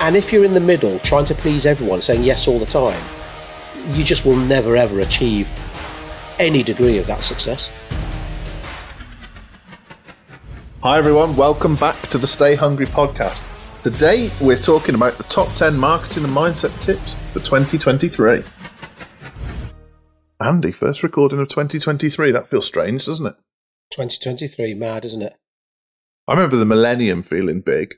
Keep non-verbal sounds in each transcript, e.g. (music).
And if you're in the middle, trying to please everyone, saying yes all the time, you just will never ever achieve any degree of that success. Hi, everyone. Welcome back to the Stay Hungry podcast. Today, we're talking about the top 10 marketing and mindset tips for 2023. Andy, first recording of 2023. That feels strange, doesn't it? 2023, mad, isn't it? I remember the millennium feeling big.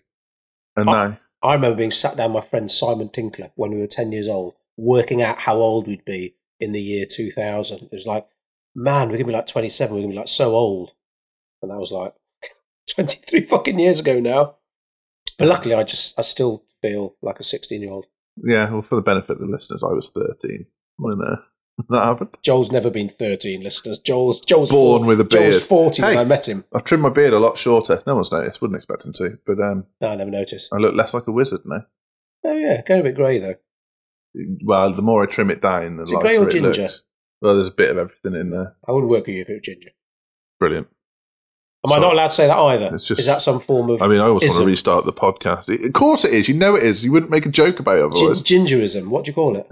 And Oh. now, I remember being sat down my friend Simon Tinkler when we were 10 years old, working out how old we'd be in the year 2000. It was like, man, we're going to be like 27, we're going to be like so old. And that was like (laughs) 23 fucking years ago now. But luckily, I just, I still feel like a 16 year old. yeah, well, for the benefit of the listeners, I was 13 when uh, that happened. Joel's never been 13, listeners. Joel's, Joel's Born four- with a beard. Joel's 40 when I met him. I've trimmed my beard a lot shorter. No one's noticed. Wouldn't expect him to. But um, No, I never noticed. I look less like a wizard now. Oh, yeah, going a bit grey though. Well, the more I trim it down, the more. Is it lighter grey or it ginger? looks. Well, there's a bit of everything in there. I wouldn't work with you if it was ginger. Brilliant. Am I not allowed to say that either? It's just- is that some form of I mean, I always want to restart the podcast. Of course it is. You know it is. You wouldn't make a joke about it otherwise. gin- gingerism? What do you call it?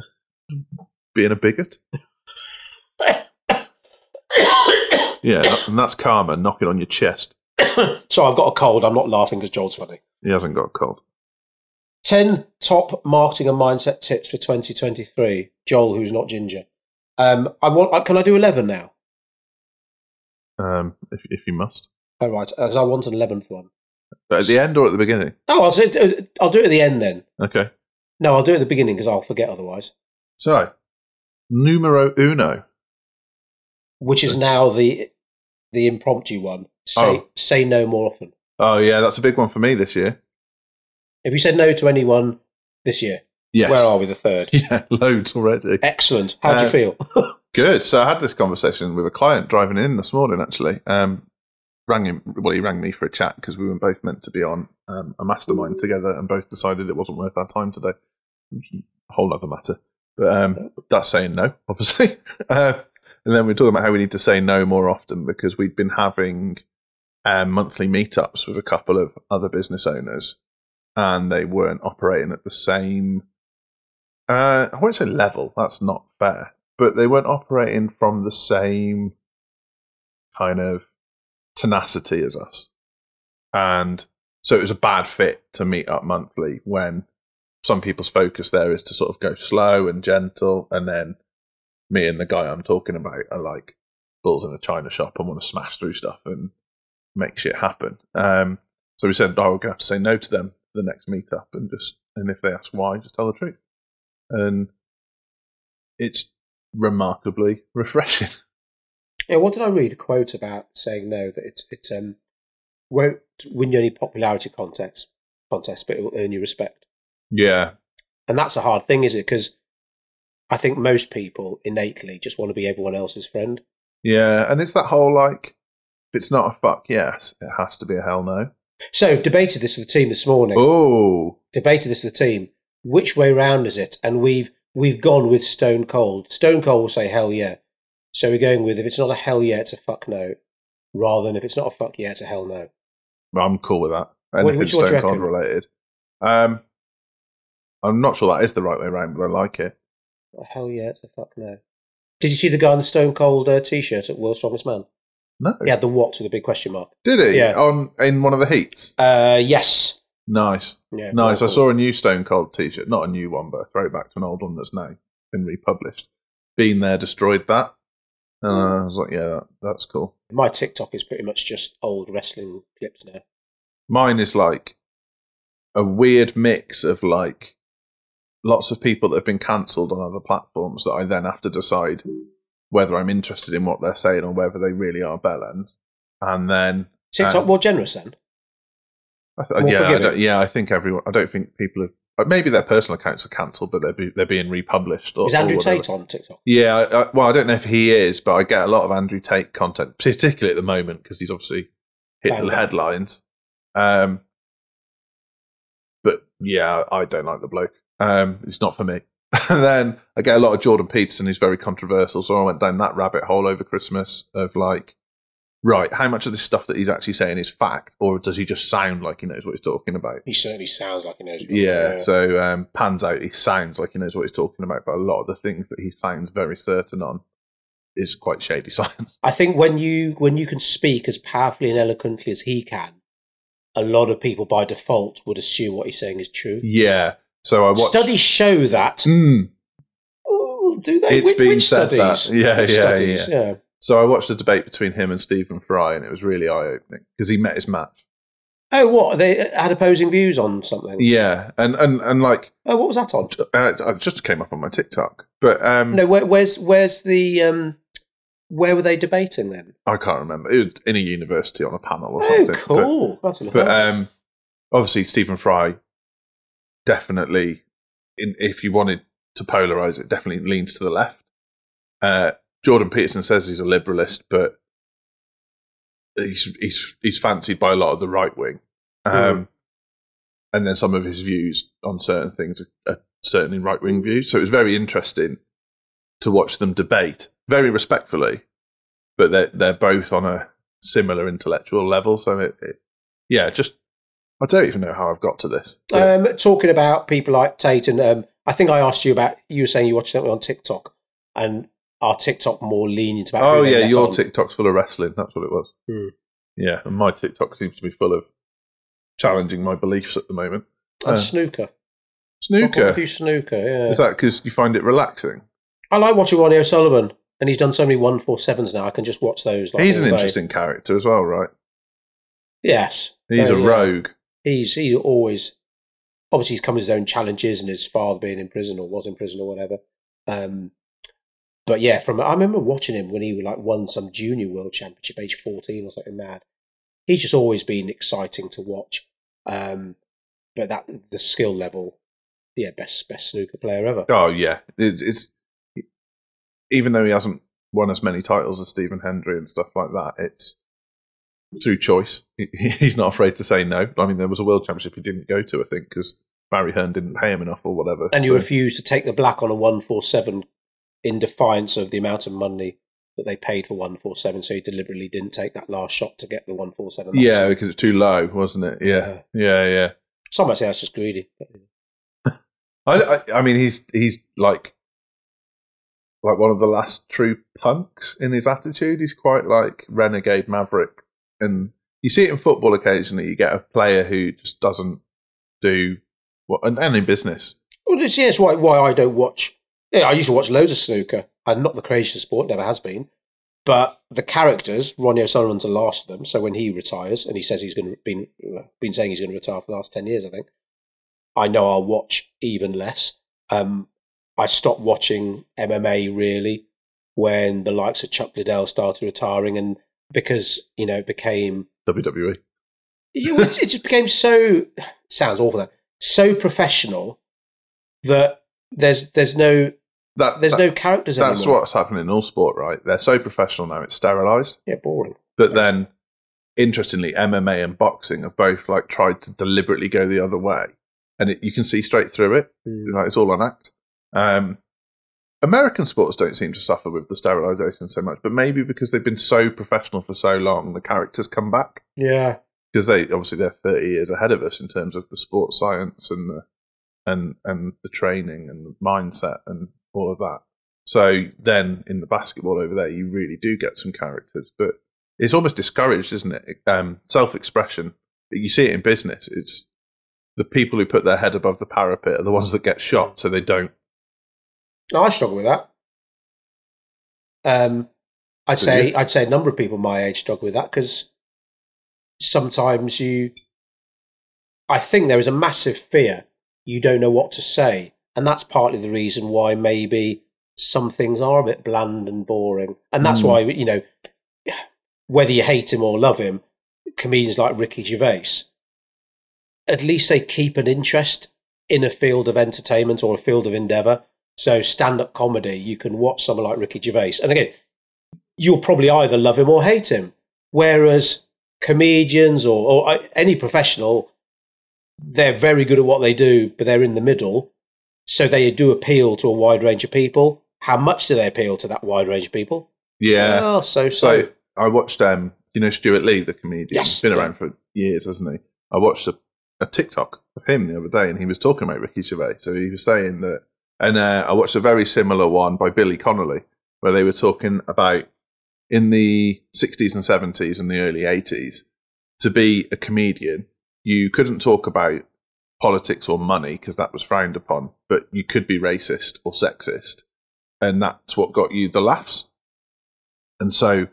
Being a bigot. (coughs) Yeah, and that's karma knocking on your chest. (coughs) so I've got a cold. I'm not laughing because Joel's funny. He hasn't got a cold. 10 top marketing and mindset tips for 2023. Joel, who's not ginger. Um, I want. uh, Can I do 11 now? Um, if, if you must. All right, because I want an 11th one. But at the end or at the beginning? Oh, I'll, say, uh, I'll do it at the end then. Okay. No, I'll do it at the beginning because I'll forget otherwise. So, numero uno. Which is now the the impromptu one. Say Oh. say no more often. Oh, yeah, that's a big one for me this year. Have you said no to anyone this year? Yes. Where are we? The third. (laughs) Yeah, loads already. Excellent. How do Uh, you feel? (laughs) Good. So I had this conversation with a client driving in this morning. Actually, um, rang him. Well, he rang me for a chat because we were both meant to be on um, a mastermind together, and both decided it wasn't worth our time today. Which is a whole other matter. Um, that's saying no, obviously. (laughs) uh, and then we are talking about how we need to say no more often because we'd been having um, monthly meetups with a couple of other business owners, and they weren't operating at the same. Uh, I won't say level. That's not fair but they weren't operating from the same kind of tenacity as us. And so it was a bad fit to meet up monthly when some people's focus there is to sort of go slow and gentle. And then me and the guy I'm talking about are like bulls in a china shop and want to smash through stuff and make shit happen. Um, so we said, oh, we're going to have to say no to them for the next meetup and just, and if they ask why, just tell the truth. And it's remarkably (laughs) refreshing. Yeah, what did I read? A quote about saying no that it's it's um won't win you any popularity contests contests, but it will earn you respect. Yeah, And that's a hard thing, is it? Because I think most people innately just want to be everyone else's friend. yeah, and it's that whole like, if it's not a fuck yes, it has to be a hell no. So debated this with the team this morning. Oh, Debated this with the team. Which way round is it? And we've we've gone with Stone Cold. Stone Cold will say hell yeah. So we're going with if it's not a hell yeah, it's a fuck no, rather than if it's not a fuck yeah, it's a hell no. I'm cool with that. Anything which one do you Stone Cold related. Um, I'm not sure that is the right way around, but I like it. Oh, hell yeah, it's a fuck no. Did you see the guy in the Stone Cold uh, t-shirt at World's Strongest Man? No, He had the what with a big question mark. did he? Yeah. On in one of the heats. Uh, yes. Nice, Yeah. nice. I saw a new Stone Cold T-shirt, not a new one, but a throwback to an old one that's now been republished. Been there, destroyed that. And I was like, yeah, that, that's cool. My TikTok is pretty much just old wrestling clips now. Mine is like a weird mix of like lots of people that have been cancelled on other platforms that I then have to decide whether I'm interested in what they're saying or whether they really are bellends. And then TikTok Um, more generous then? I th- More yeah, I forgiving. yeah, I think everyone. I don't think people have. Maybe their personal accounts are cancelled, but they're be, they're being republished. Or, Is Andrew or. Tate on TikTok? Yeah, I, I, well, I don't know if he is, but I get a lot of Andrew Tate content, particularly at the moment because he's obviously hit Bang, the headlines. Um, but yeah, I don't like the bloke. Um, it's not for me. (laughs) and then I get a lot of Jordan Peterson, who's very controversial. So I went down that rabbit hole over Christmas of like right, how much of this stuff that he's actually saying is fact, or does he just sound like he knows what he's talking about? He certainly sounds like he knows. what- Yeah, so um, pans out, he sounds like he knows what he's talking about, but a lot of the things that he sounds very certain on is quite shady (laughs) science. I think when you when you can speak as powerfully and eloquently as he can, a lot of people by default would assume what he's saying is true. yeah, so I watched. Studies show that. Mm, Oh, do they? It's Which- been which said that. Yeah, yeah, studies? yeah. yeah. so I watched a debate between him and Stephen Fry, and it was really eye opening because he met his match. Oh, what? They had opposing views on something. Yeah, and and and like Oh, what was that on? uh, it just came up on my TikTok, but um, No, where, where's where's the um, where were they debating then? I can't remember. It was in a university on a panel or Oh, something. but- cool. A But um, obviously, Stephen Fry definitely, in, if you wanted to polarize it, definitely leans to the left. Uh, Jordan Peterson says he's a liberalist, but he's he's he's fancied by a lot of the right wing. Um, And then some of his views on certain things are, are certainly right wing views. So it was very interesting to watch them debate very respectfully, but they're they're both on a similar intellectual level. So it, it yeah, just I don't even know how I've got to this. but- Um, talking about people like Tate, and um, I think I asked you about. You were saying you watched something on TikTok, and are TikTok more lenient about? oh yeah, your on? TikTok's full of wrestling. That's what it was. Hmm. Yeah, and my TikTok seems to be full of challenging my beliefs at the moment. and uh, snooker. Quite a Snooker. few snooker. Yeah, Is that because you find it relaxing? I like watching Ronnie O'Sullivan, and he's done so many one four sevens now. I can just watch those. Like, He's an day. interesting character as well, right? Yes, He's Very, a uh, rogue. He's he's always obviously he's come with his own challenges and his father being in prison or was in prison or whatever. Um, but yeah, from I remember watching him when he like won some junior world championship, age fourteen or something mad. He's just always been exciting to watch. Um, but that the skill level, yeah, best best snooker player ever. Oh yeah, it, it's even though he hasn't won as many titles as Stephen Hendry and stuff like that, it's through choice. He, (laughs) he's not afraid to say no. I mean, there was a world championship he didn't go to, I think, because Barry Hearn didn't pay him enough or whatever. And you So- refuse to take the black on a one four seven in defiance of the amount of money that they paid for one four seven. So he deliberately didn't take that last shot to get the one four seven. yeah, because it's too low, wasn't it? Yeah, yeah, yeah. Some might say that's just greedy. (laughs) I, I, I mean, he's he's like like one of the last true punks in his attitude. He's quite like renegade maverick, and you see it in football occasionally. You get a player who just doesn't do what, and, and in business. Well, it's, yeah, it's why why I don't watch. Yeah, I used to watch loads of snooker, and not the craziest sport, never has been. But the characters, Ronnie O'Sullivan's the last of them. So when he retires, and he says he's going to been been saying he's going to retire for the last ten years, I think. I know I'll watch even less. Um, I stopped watching MMA really when the likes of Chuck Liddell started retiring, and because you know it became WWE. it, was- it just became so sounds awful though, so professional that there's there's no That, there's that- no characters that's anymore. what's happening in all sport, right? They're so professional now; it's sterilized. yeah, boring. But then, interestingly, MMA and boxing have both like tried to deliberately go the other way, and it, you can see straight through it. Like it's all an act. Um, American sports don't seem to suffer with the sterilization so much, but maybe because they've been so professional for so long, the characters come back Yeah, because they obviously they're thirty years ahead of us in terms of the sports science and the and and the training and the mindset and all of that. So then in the basketball over there, you really do get some characters, but it's almost discouraged, isn't it? Um, self-expression. You see it in business. It's the people who put their head above the parapet are the ones that get shot, so they don't. No, I struggle with that. Um, I'd Do say you? I'd say a number of people my age struggle with that because sometimes you, I think there is a massive fear you don't know what to say, and that's partly the reason why maybe some things are a bit bland and boring, and that's Mm. why you know whether you hate him or love him, comedians like Ricky Gervais, at least they keep an interest in a field of entertainment or a field of endeavor. So stand up comedy, you can watch someone like Ricky Gervais. And again, you'll probably either love him or hate him. Whereas comedians or, or uh, any professional, they're very good at what they do, but they're in the middle. So they do appeal to a wide range of people. How much do they appeal to that wide range of people? Yeah. So so. So I watched um, you know Stewart Lee, the comedian? Yes. He's been around for years, hasn't he? I watched a, a TikTok of him the other day, and he was talking about Ricky Gervais. So he was saying that, and uh, I watched a very similar one by Billy Connolly, where they were talking about in the 60s and 70s and the early 80s, to be a comedian, you couldn't talk about politics or money because that was frowned upon, but you could be racist or sexist. And that's what got you the laughs. And so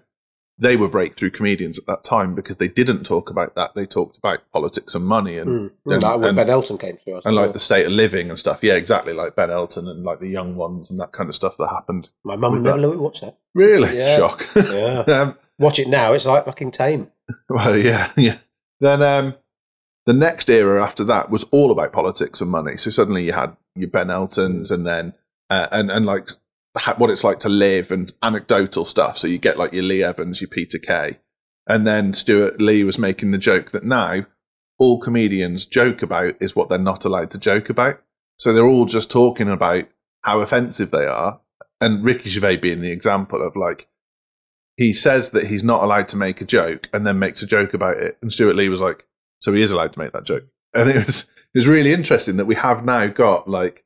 they were breakthrough comedians at that time because they didn't talk about that. They talked about politics and money and, Mm. and- like when and- Ben Elton came through. I and like the state of living and stuff. Yeah, exactly. Like Ben Elton and like the young ones and that kind of stuff that happened. my mum never that. let me watch that. Really? Yeah. Shock. Yeah, (laughs) um, watch it now. It's like fucking tame. (laughs) Well, yeah, (laughs) yeah. Then um, the next era after that was all about politics and money. So suddenly you had your Ben Eltons, and then uh, and and like what it's like to live and anecdotal stuff. So you get like your Lee Evans, your Peter Kay, and then Stewart Lee was making the joke that now all comedians joke about is what they're not allowed to joke about. So they're all just talking about how offensive they are, and Ricky Gervais being the example of like he says that he's not allowed to make a joke and then makes a joke about it. And Stewart Lee was like, so he is allowed to make that joke. And it was it was really interesting that we have now got like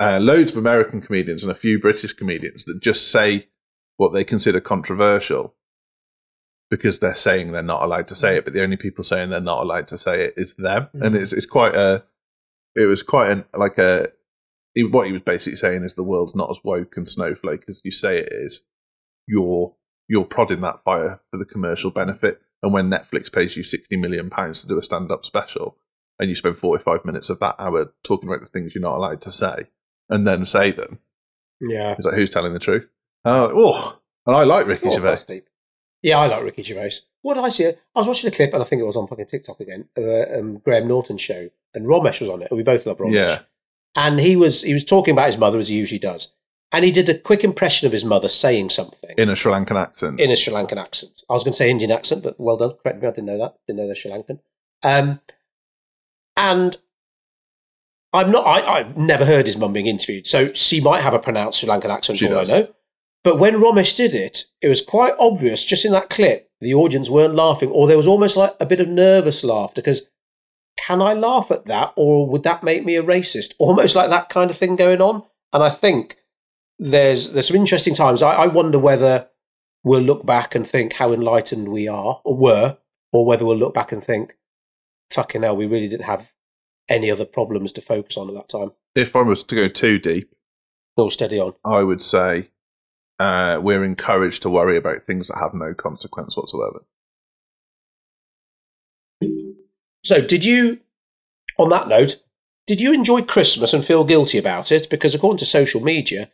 uh, loads of American comedians and a few British comedians that just say what they consider controversial because they're saying they're not allowed to say it, but the only people saying they're not allowed to say it is them. And Mm. it's it's quite a it was quite an like a what he was basically saying is the world's not as woke and snowflake as you say it is. You're you're prodding that fire for the commercial benefit. And when Netflix pays you sixty million pounds to do a stand up special, and you spend forty five minutes of that hour talking about the things you're not allowed to say, and then say them, Yeah. it's like who's telling the truth? Uh, oh, and I like Ricky Oh, Gervais. Yeah, I like Ricky Gervais. What did I see? I was watching a clip, and I think it was on fucking TikTok again, of a um, Graham Norton show, and Romesh was on it. and We both love Romesh. Yeah. And he was he was talking about his mother as he usually does, and he did a quick impression of his mother saying something In a Sri Lankan accent. in a Sri Lankan accent. I was going to say Indian accent, but well done. Correct me, I didn't know that. Didn't know they're Sri Lankan. Um, and I'm not. I, I've never heard his mum being interviewed, so she might have a pronounced Sri Lankan accent. She all I does. know. But when Romesh did it, it was quite obvious. Just in that clip, the audience weren't laughing, or there was almost like a bit of nervous laughter because. Can I laugh at that, or would that make me a racist? (laughs) Almost like that kind of thing going on. And I think there's there's some interesting times. I, I wonder whether we'll look back and think how enlightened we are or were, or whether we'll look back and think, fucking hell, we really didn't have any other problems to focus on at that time. if I was to go too deep, All steady on. I would say uh, we're encouraged to worry about things that have no consequence whatsoever. So, did you, on that note, did you enjoy Christmas and feel guilty about it? Because according to social media,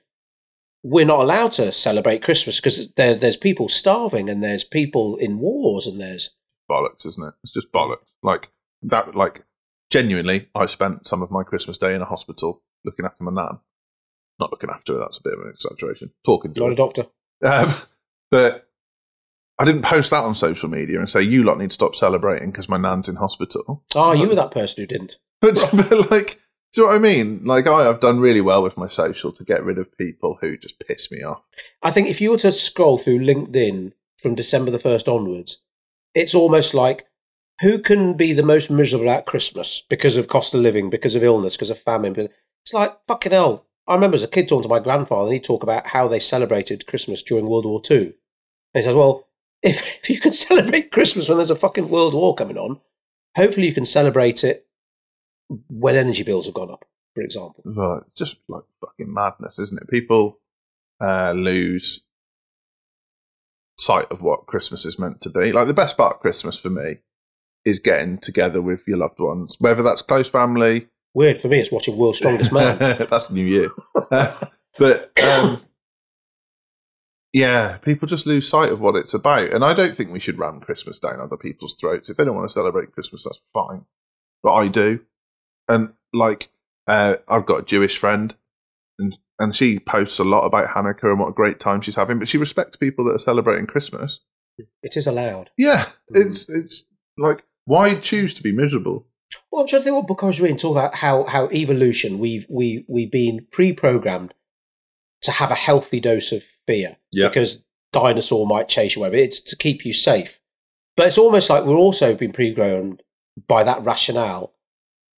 we're not allowed to celebrate Christmas because there, there's people starving and there's people in wars and there's bollocks, isn't it? It's just bollocks. Like that. Like genuinely, I spent some of my Christmas day in a hospital looking after my nan. Not looking after her. That's a bit of an exaggeration. Talking to not her. a doctor. Um, but I didn't post that on social media and say you lot need to stop celebrating because my nan's in hospital. Oh, you were that person who didn't. But, but like, do you know what I mean? Like, I have done really well with my social to get rid of people who just piss me off. I think if you were to scroll through LinkedIn from December the 1st onwards, it's almost like who can be the most miserable at Christmas because of cost of living, because of illness, because of famine? It's like, fucking hell. I remember as a kid talking to my grandfather, and he'd talk about how they celebrated Christmas during World War II. And he says, well, if, (laughs) if you can celebrate Christmas when there's a fucking world war coming on, hopefully you can celebrate it when energy bills have gone up, for example. But just like fucking madness, isn't it? People uh, lose sight of what Christmas is meant to be. Like the best part of Christmas for me is getting together with your loved ones, whether that's close family. Weird for me, it's watching World's Strongest Man. (laughs) that's New Year. (laughs) But um, yeah, people just lose sight of what it's about. And I don't think we should ram Christmas down other people's throats. If they don't want to celebrate Christmas, that's fine. But I do. And like, uh, I've got a Jewish friend, and, and she posts a lot about Hanukkah and what a great time she's having, but she respects people that are celebrating Christmas. It is allowed. Yeah, Mm. it's it's like why choose to be miserable? Well, I'm trying to think what book I was reading talk about how how evolution we've we we've been pre-programmed to have a healthy dose of fear Yeah. because dinosaur might chase you away, but it's to keep you safe. But it's almost like we're also been pre-programmed by that rationale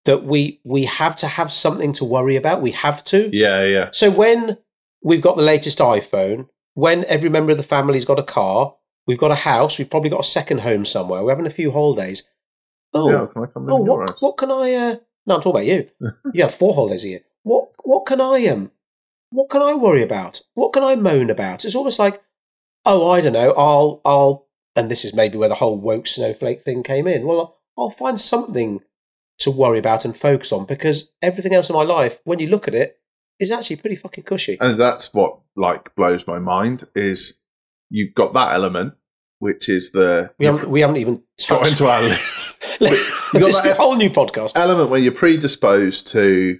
that we we have to have something to worry about. We have to. Yeah, yeah. So when we've got the latest iPhone, when every member of the family's got a car, we've got a house, we've probably got a second home somewhere, we're having a few holidays. Oh, yeah, can I come oh, what what can I? Uh, no, I'm talking about you. (laughs) you have four holidays a year. What what can I um? What can I worry about? What can I moan about? It's almost like, oh, I don't know. I'll I'll, and this is maybe where the whole woke snowflake thing came in. Well, I'll find something to worry about and focus on because everything else in my life, when you look at it, is actually pretty fucking cushy. and that's what like blows my mind is you've got that element which is the We haven't we haven't even got into our list (laughs) you (laughs) got that- whole new podcast. element where you're predisposed to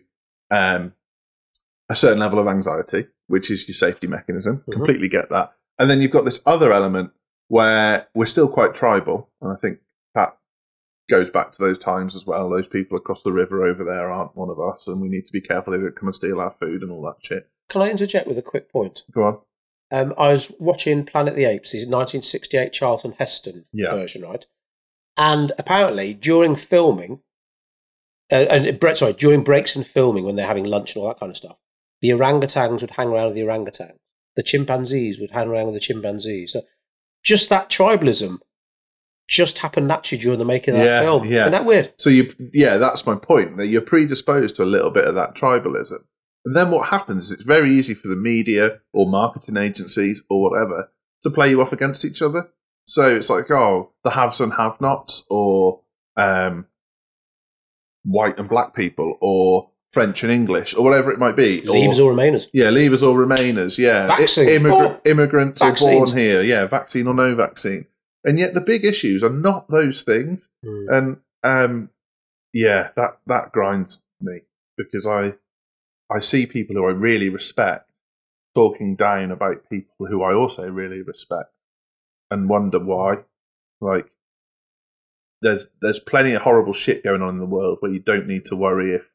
um, a certain level of anxiety, which is your safety mechanism. Mhm. Completely get that. And then you've got this other element where we're still quite tribal, and I think that goes back to those times as well. Those people across the river over there aren't one of us, and we need to be careful they don't come and steal our food and all that shit. Can I interject with a quick point? Go on. Um, I was watching Planet of the Apes, the 1968 Charlton Heston Yeah. version, right? And apparently, during filming, uh, and bre- sorry, during breaks in filming, when they're having lunch and all that kind of stuff, the orangutans would hang around with the orangutans. The chimpanzees would hang around with the chimpanzees. So just that tribalism just happened naturally during the making of that Yeah, film. yeah. Isn't that weird? So you, yeah, that's my point. That you're predisposed to a little bit of that tribalism, and then what happens is it's very easy for the media or marketing agencies or whatever to play you off against each other. So it's like, oh, the haves and have-nots, or um, white and black people, or French and English, or whatever it might be. Leavers or, or remainers. yeah, leavers or remainers. Yeah, I- immigra- Oh, immigrants are born here. Yeah, vaccine or no vaccine. And yet the big issues are not those things and um yeah that that grinds me because i i see people who i really respect talking down about people who i also really respect and wonder why like there's there's plenty of horrible shit going on in the world where you don't need to worry if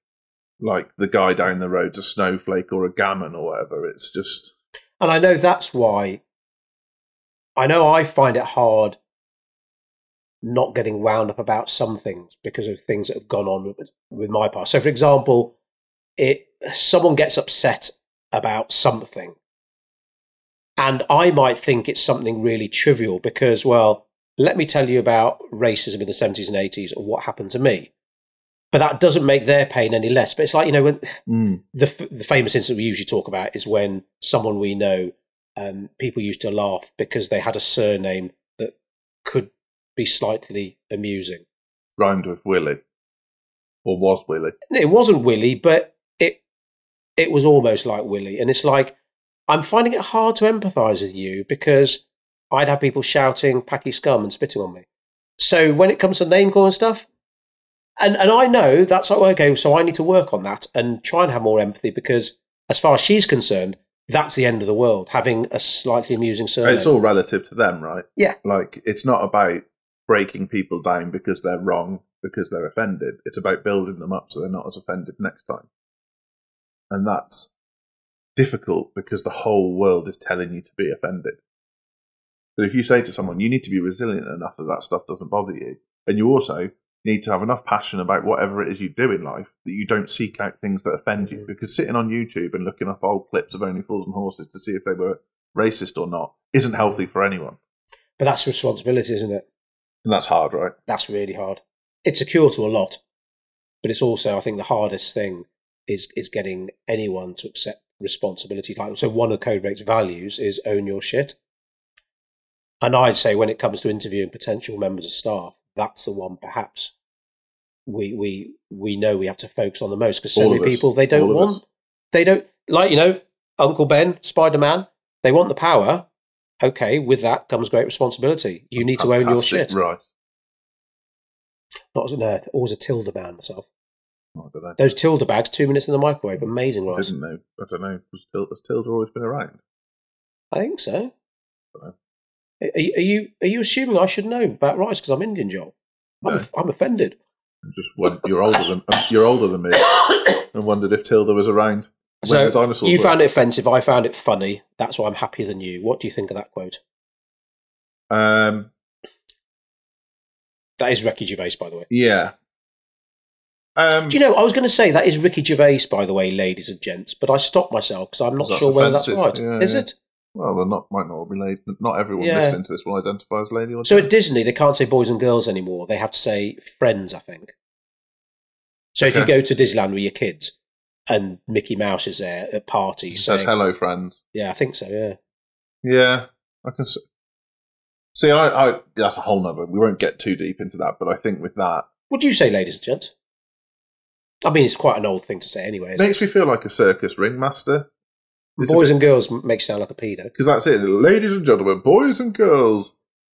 like the guy down the road's a snowflake or a gammon or whatever it's just And I know that's why. I know I find it hard not getting wound up about some things because of things that have gone on with, with my past. So, for example, it someone gets upset about something, and I might think it's something really trivial because, well, let me tell you about racism in the seventies and eighties or what happened to me. But that doesn't make their pain any less. But it's like you know when the, f- the famous incident we usually talk about is when someone we know, um, people used to laugh because they had a surname that could be slightly amusing. rhymed with willie or was willie It wasn't Willie, but it it was almost like Willie, and it's like I'm finding it hard to empathise with you because I'd have people shouting "Packy scum" and spitting on me. So when it comes to name calling stuff, and and I know that's like okay, so I need to work on that and try and have more empathy because as far as she's concerned, that's the end of the world. Having a slightly amusing surname. It's all relative to them, right? Yeah. Like it's not about breaking people down because they're wrong, because they're offended. It's about building them up so they're not as offended next time. And that's difficult because the whole world is telling you to be offended. But if you say to someone, you need to be resilient enough that that stuff doesn't bother you, and you also need to have enough passion about whatever it is you do in life that you don't seek out things that offend you. Mhm. Because sitting on YouTube and looking up old clips of Only Fools and Horses to see if they were racist or not isn't healthy for anyone. but that's responsibility, isn't it? And that's hard, right? that's really hard. It's a cure to a lot, but it's also, I think, the hardest thing is is getting anyone to accept responsibility. Like, so one of Code Break's values is own your shit. And I'd say when it comes to interviewing potential members of staff, that's the one perhaps we we we know we have to focus on the most because so All many people they don't All want they don't like you know Uncle Ben Spider Man they want the power. Okay, with that comes great responsibility. You need to own your shit. Right. Not as an always a Tilda man myself. I don't know. Those Tilda bags, two minutes in the microwave, amazing, I Ross. didn't know. I don't know. Was Tilda, has Tilda always been around? I think so. Dunno. Are, are you are you assuming I should know about rice because I'm Indian, Joel? I'm, No. I'm offended. Just won- you're older than you're older than me, (coughs) and wondered if Tilda was around when so the dinosaurs you were. found it offensive. I found it funny. That's why I'm happier than you. What do you think of that quote? Um, That is Ricky Gervais, by the way. Yeah. Um, Do you know, I was going to say that is Ricky Gervais, by the way, ladies and gents, but I stopped myself because I'm not sure whether that's right. Yeah, is yeah. it? well, they're not might not be lady. Not everyone Yeah. listening to this will identify as lady or So at Disney, they can't say boys and girls anymore. They have to say friends, I think. So if you go to Disneyland with your kids and Mickey Mouse is there at He parties, says hello, friends. yeah, I think so, yeah. Yeah, I can see. See, I, I that's a whole nother. We won't get too deep into that, but I think with that, Would you say ladies and gents? I mean, it's quite an old thing to say anyway. isn't it? makes me feel like a circus ringmaster. It's Boys bit- and girls m- make sound like a pedo. Because that's it. Ladies and gentlemen, boys and girls,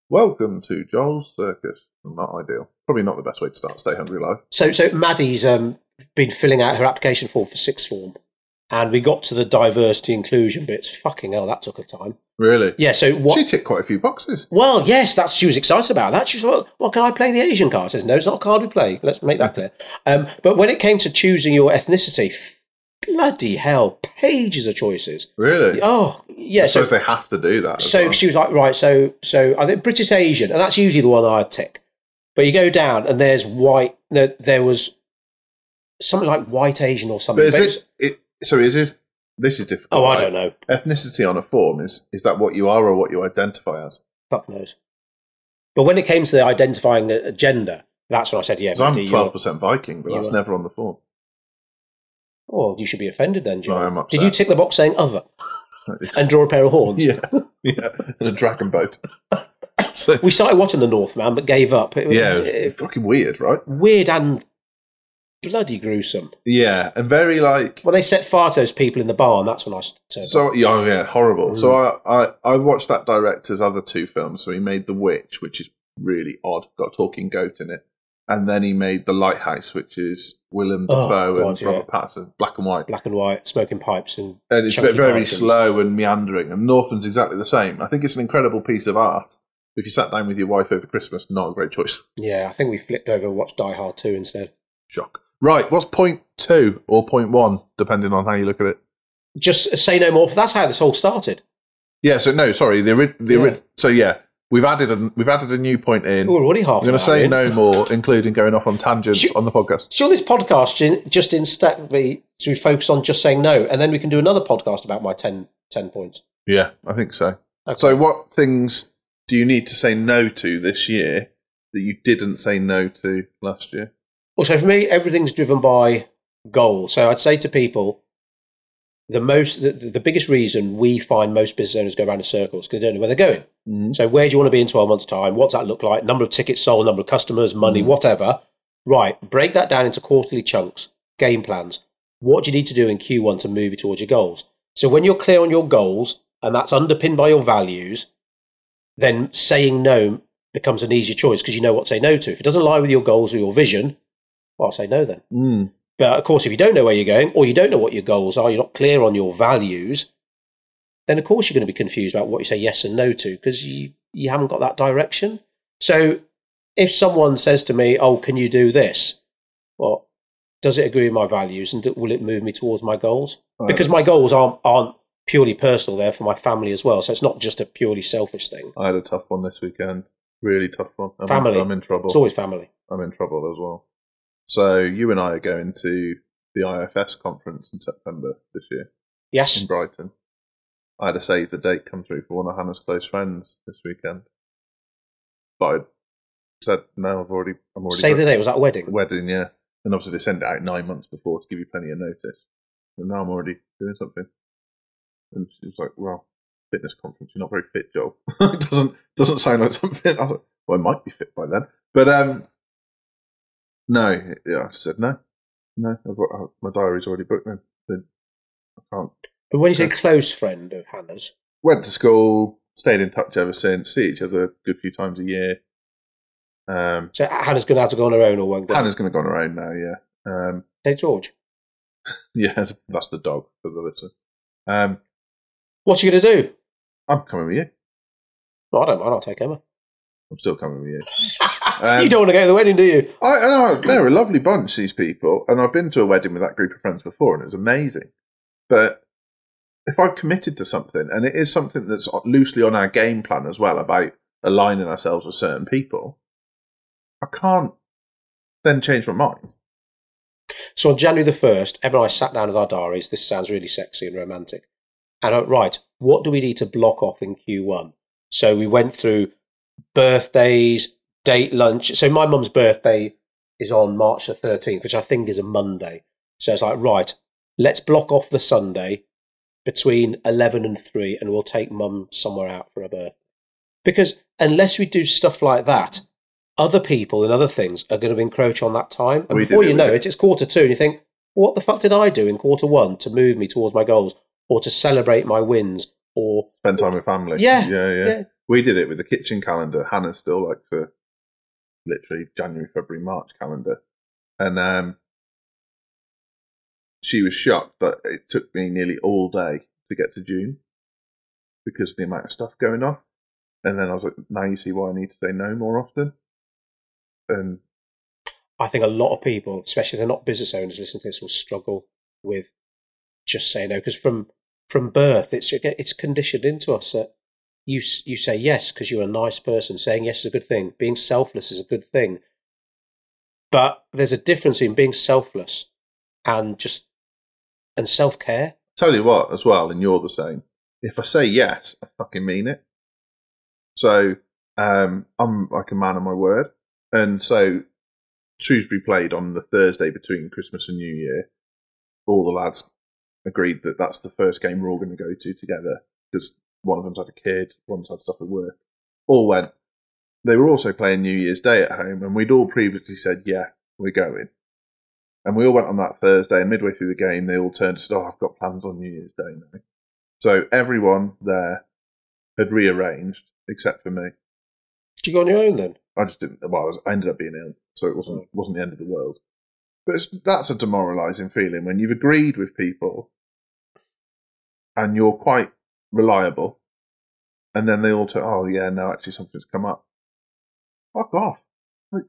welcome to Joel's Circus. Not ideal. Probably not the best way to start Stay Hungry Live. So, so Maddie's um, been filling out her application form for sixth form, and we got to the diversity inclusion bits. Fucking hell, that took a time. Really? Yeah. So what? She ticked quite a few boxes. Well, yes, that's she was excited about that. She was, well, well, can I play the Asian card? I says, no, it's not a card we play. Let's make that clear. Um, but when it came to choosing your ethnicity, bloody hell, pages of choices. Really? Oh, yeah. I So, they have to do that. so well. she was like, right, so, so I think British Asian, and that's usually the one I tick. But you go down, and there's white. No, there was something like white Asian or something. But is But it, it? So is this? This is difficult. oh, I right? don't know. Ethnicity on a form is is that what you are or what you identify as? Fuck knows. But when it came to the identifying a, gender, that's when I said, yeah, I'm twelve percent Viking, but that's are- never on the form. Oh, you should be offended then, John. No, I'm upset. Did you tick the box saying other (laughs) and draw a pair of horns? yeah, yeah, and a dragon boat. (laughs) so We started watching The Northman, but gave up. It, yeah, it it- was fucking weird, right? weird and bloody gruesome. Yeah, and very like When they set fire to those people in the barn, that's when I turned. So yeah, oh, yeah, horrible. So Mm. I, I I watched that director's other two films. So he made The Witch, which is really odd, got a talking goat in it, and then he made The Lighthouse, which is Willem Oh, Dafoe God, and yeah. Robert Pattinson, black and white, black and white, smoking pipes, and and it's very slow and meandering. And Northman's exactly the same. I think it's an incredible piece of art. If you sat down with your wife over Christmas, not a great choice. yeah, I think we flipped over and watched Die Hard 2 instead. Shock. Right, what's point two or point one, depending on how you look at it? Just say no more. That's how this all started. Yeah. So no, sorry. The, the Yeah. so yeah, we've added a we've added a new point in. We're already half I'm going to say in. no more, including going off on tangents Should- on the podcast. Sure, this podcast just instead we should we focus on just saying no, and then we can do another podcast about my 10, 10 points. Yeah, I think so. Okay. So, what things do you need to say no to this year that you didn't say no to last year? Well, so for me, everything's driven by goal. So I'd say to people, the most, the, the biggest reason we find most business owners go around in circles because they don't know where they're going. Mm. So where do you want to be in 12 months' time? What's that look like? Number of tickets sold, number of customers, money, Mm. whatever. Right, break that down into quarterly chunks, game plans. What do you need to do in Q1 to move you towards your goals? So when you're clear on your goals and that's underpinned by your values, then saying no becomes an easier choice because you know what to say no to. If it doesn't lie with your goals or your vision, well, I'll say no then. Mm. But of course, if you don't know where you're going or you don't know what your goals are, you're not clear on your values, then of course you're going to be confused about what you say yes and no to because you, you haven't got that direction. So if someone says to me, Oh, can you do this? Well, does it agree with my values and will it move me towards my goals? Because my goals aren't, aren't purely personal, they're for my family as well. So it's not just a purely selfish thing. I had a tough one this weekend. Really tough one. I'm, Family. In, I'm in trouble. It's always family. I'm in trouble as well. So, you and I are going to the IFS conference in September this year Yes. in Brighton. I had a save the date come through for one of Hannah's close friends this weekend. But I said, no, I've already, I'm already Save the date. Was that a wedding? wedding, yeah. And obviously they send it out nine months before to give you plenty of notice. And now I'm already doing something. And she was like, "Well, fitness conference. You're not very fit, Joel. (laughs) it doesn't doesn't sound like something." I was like, "Well, I might be fit by then." But um, no, yeah, I said no, no. I've, got- uh, my diary's already booked. Then Then I can't. But when you say close friend of Hannah's, Went to school, stayed in touch ever since. See each other a good few times a year. Um, so Hannah's going to have to go on her own or won't? Hannah's going to go on her own now. Yeah. Um, Say George. (laughs) yeah, that's the dog for the listener. Um, What's she going to do? I'm coming with you. No, I don't mind. I'll take Emma. I'm still coming with you. (laughs) Um, you don't want to go to the wedding, do you? I, I know they're a lovely bunch, these people, and I've been to a wedding with that group of friends before, and it was amazing. But if I've committed to something, and it is something that's loosely on our game plan as well about aligning ourselves with certain people, I can't then change my mind. So on January the 1st, Ev and I sat down with our diaries. This sounds really sexy and romantic. And I went, right, what do we need to block off in Q1? So we went through birthdays, date lunch. So my mum's birthday is on March the 13th, which I think is a Monday. So it's like, right, let's block off the Sunday between 11 and 3 and we'll take mum somewhere out for a birthday. Because unless we do stuff like that, other people and other things are going to encroach on that time. And We before you with know it. it, it's quarter two and you think, what the fuck did I do in quarter one to move me towards my goals or to celebrate my wins or Spend time with family. Yeah, yeah, yeah. yeah. We did it with the kitchen calendar. Hannah still like the literally January, February, March calendar, and um, she was shocked that it took me nearly all day to get to June because of the amount of stuff going on. And then I was like, now you see why I need to say no more often. And I think a lot of people, especially if they're not business owners, listening to this will struggle with just saying no because from from birth it's it's conditioned into us that you you say yes because you're a nice person. Saying yes is a good thing. Being selfless is a good thing. But there's a difference in being selfless and just and self care. tell you what, as well, and you're the same. If I say yes, I fucking mean it. So um, I'm like a man of my word, and so Shrewsbury played on the Thursday between Christmas and New Year. All the lads agreed that that's the first game we're all going to go to together because one of them's had a kid, one's had stuff at work. All went. They were also playing New Year's Day at home, and we'd all previously said, "Yeah, we're going." And we all went on that Thursday, and midway through the game, they all turned and said, Oh, I've got plans on New Year's Day now. So everyone there had rearranged except for me. Did you go on your own then? I just didn't, well, I, was, I ended up being ill, so it wasn't, mm. wasn't the end of the world. But it's, that's a demoralising feeling when you've agreed with people and you're quite reliable, and then they all turn, Oh, yeah, no, actually, something's come up. Fuck off. Like,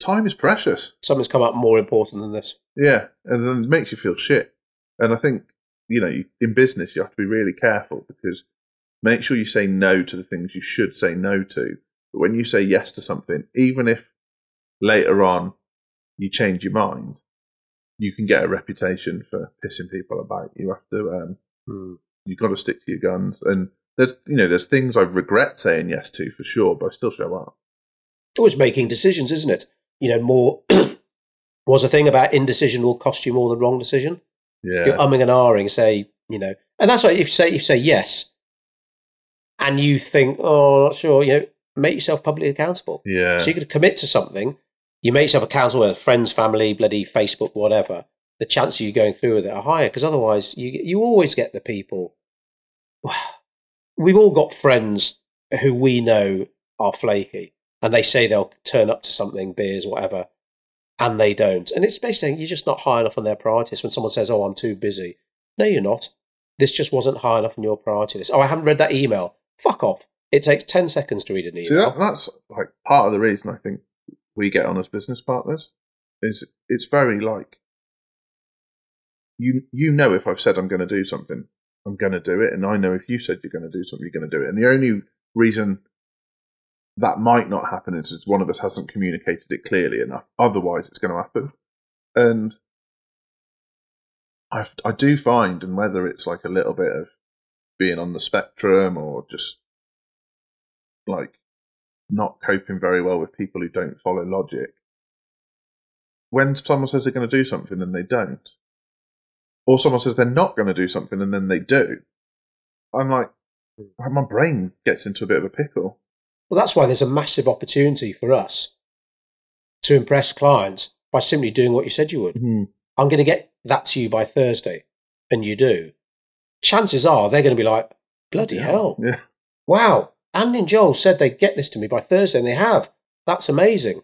time is precious. Something's come up more important than this. Yeah, and then it makes you feel shit. And I think, you know, you- in business, you have to be really careful because make sure you say no to the things you should say no to. But when you say yes to something, even if later on you change your mind, you can get a reputation for pissing people about. You have to, um, Hmm. You've got to stick to your guns. And there's, you know, there's things I regret saying yes to for sure, but I still show up. It's always making decisions, isn't it? You know, more (clears throat) was a thing about indecision will cost you more than wrong decision. Yeah. You're umming and ahhing, say, you know, and that's why if you say if you say yes, and you think, oh, not sure, you know, make yourself publicly accountable. yeah. So you could commit to something, you make yourself accountable with friends, family, bloody Facebook, whatever. The chance of you going through with it are higher because otherwise, you you always get the people. (sighs) We've all got friends who we know are flaky, and they say they'll turn up to something, beers, whatever, and they don't. And it's basically saying you're just not high enough on their priorities. When someone says, "Oh, I'm too busy," no, you're not. This just wasn't high enough on your priority list. Oh, I haven't read that email. Fuck off. It takes ten seconds to read an email. See, that, that's like part of the reason I think we get on as business partners is it's very like you you know if I've said I'm going to do something, I'm going to do it, and I know if you said you're going to do something, you're going to do it. And the only reason that might not happen is one of us hasn't communicated it clearly enough. Otherwise, it's going to happen. And I I do find, and whether it's like a little bit of being on the spectrum or just like not coping very well with people who don't follow logic. When someone says they're going to do something and they don't, or someone says they're not going to do something and then they do, I'm like, hmm. my brain gets into a bit of a pickle. Well, that's why there's a massive opportunity for us to impress clients by simply doing what you said you would. Mm-hmm. I'm going to get that to you by Thursday, and you do. Chances are they're going to be like, bloody hell, Yeah. wow. Andy and Joel said they'd get this to me by Thursday, and they have. That's amazing.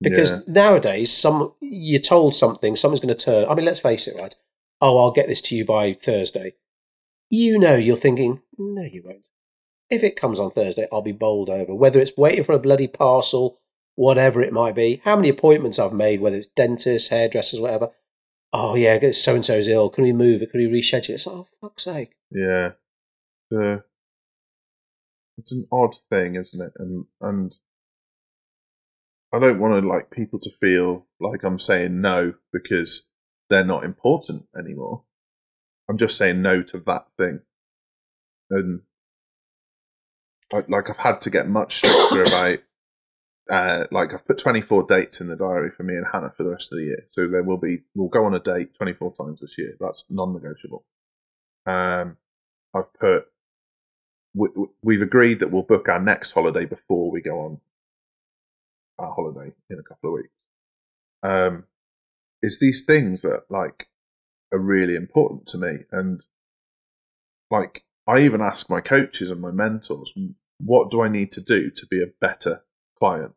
Because Yeah. nowadays, some you're told something, someone's going to turn. I mean, let's face it, right? Oh, I'll get this to you by Thursday. You know, you're thinking, no, you won't. If it comes on Thursday, I'll be bowled over. Whether it's waiting for a bloody parcel, whatever it might be. How many appointments I've made, whether it's dentists, hairdressers, whatever. Oh yeah, so and so's ill. Can we move it? Can we reschedule it? It's like, oh fuck's sake. Yeah. The, it's an odd thing, isn't it? And and I don't want to like people to feel like I'm saying no because they're not important anymore. I'm just saying no to that thing, and I, like I've had to get much stricter (coughs) about. Uh, like I've put 24 dates in the diary for me and Hannah for the rest of the year. So there will be we'll go on a date 24 times this year. That's non-negotiable. Um, I've put we, we've agreed that we'll book our next holiday before we go on our holiday in a couple of weeks. Um, it's these things that like are really important to me, and like I even ask my coaches and my mentors, what do I need to do to be a better client?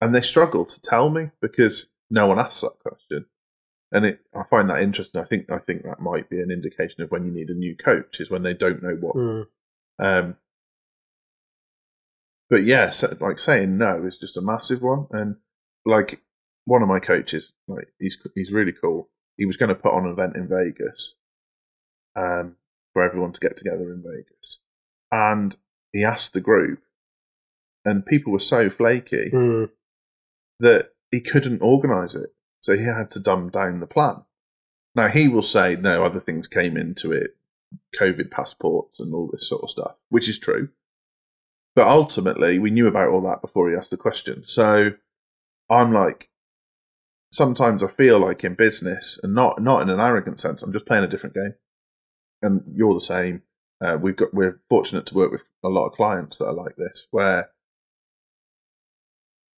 And they struggle to tell me because no one asks that question. And it, I find that interesting. I think I think that might be an indication of when you need a new coach is when they don't know what Mm. um, but yeah, so, like saying no is just a massive one. And like one of my coaches, like he's he's really cool. He was going to put on an event in Vegas, um, for everyone to get together in Vegas, and he asked the group, and people were so flaky Mm. that he couldn't organise it, so he had to dumb down the plan. Now he will say no, other things came into it, COVID passports and all this sort of stuff, which is true. But ultimately, we knew about all that before he asked the question. So I'm like, sometimes I feel like in business, and not not in an arrogant sense, I'm just playing a different game, and you're the same. Uh, we've got we're fortunate to work with a lot of clients that are like this, where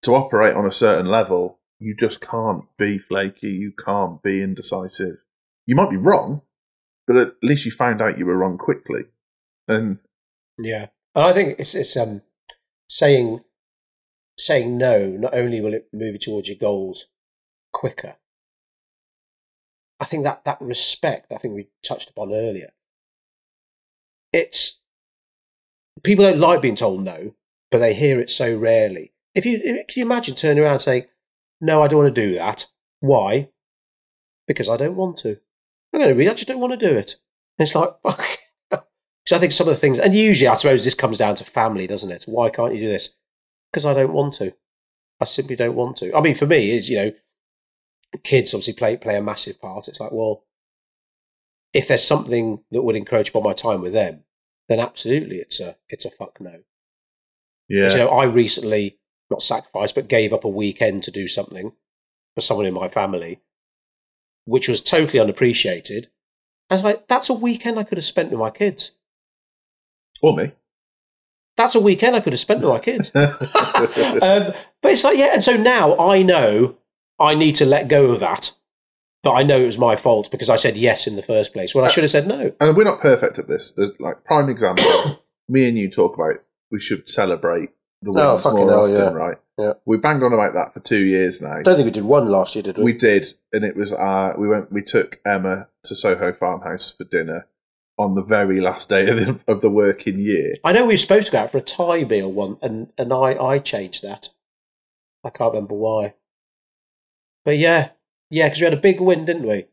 to operate on a certain level, you just can't be flaky. You can't be indecisive. You might be wrong, but at least you found out you were wrong quickly. And Yeah, and I think it's it's um saying saying no. Not only will it move you towards your goals quicker, I think that that respect. I think we touched upon earlier. It's people don't like being told no, but they hear it so rarely. If you can you imagine turning around and saying, "No, I don't want to do that." Why? Because I don't want to. Going to read. I just don't want to do it. And it's like. (laughs) Because (laughs) I think some of the things, and usually I suppose this comes down to family, doesn't it? Why can't you do this? Because I don't want to. I simply don't want to. I mean, for me, is you know, kids obviously play play a massive part. It's like, well, if there's something that would encroach upon my time with them, then absolutely, it's a it's a fuck no. yeah, You know, I recently not sacrificed, but gave up a weekend to do something for someone in my family, which was totally unappreciated. I was like, that's a weekend I could have spent with my kids. or me. That's a weekend I could have spent with my kids. (laughs) (laughs) um, but it's like, yeah, and so now I know I need to let go of that. But I know it was my fault because I said yes in the first place when I should have said no. and we're not perfect at this. There's like prime example. (coughs) me and you talk about we should celebrate the Oh, wins fucking more hell, often, yeah. right? Yeah. We banged on about that for two years now. I don't think we did one last year, did we? We did, and it was uh, we went. We took Emma to Soho Farmhouse for dinner on the very last day of the, of the working year. I know we were supposed to go out for a Thai meal one, and, and I, I changed that. I can't remember why. But yeah, yeah, because we had a big win, didn't we?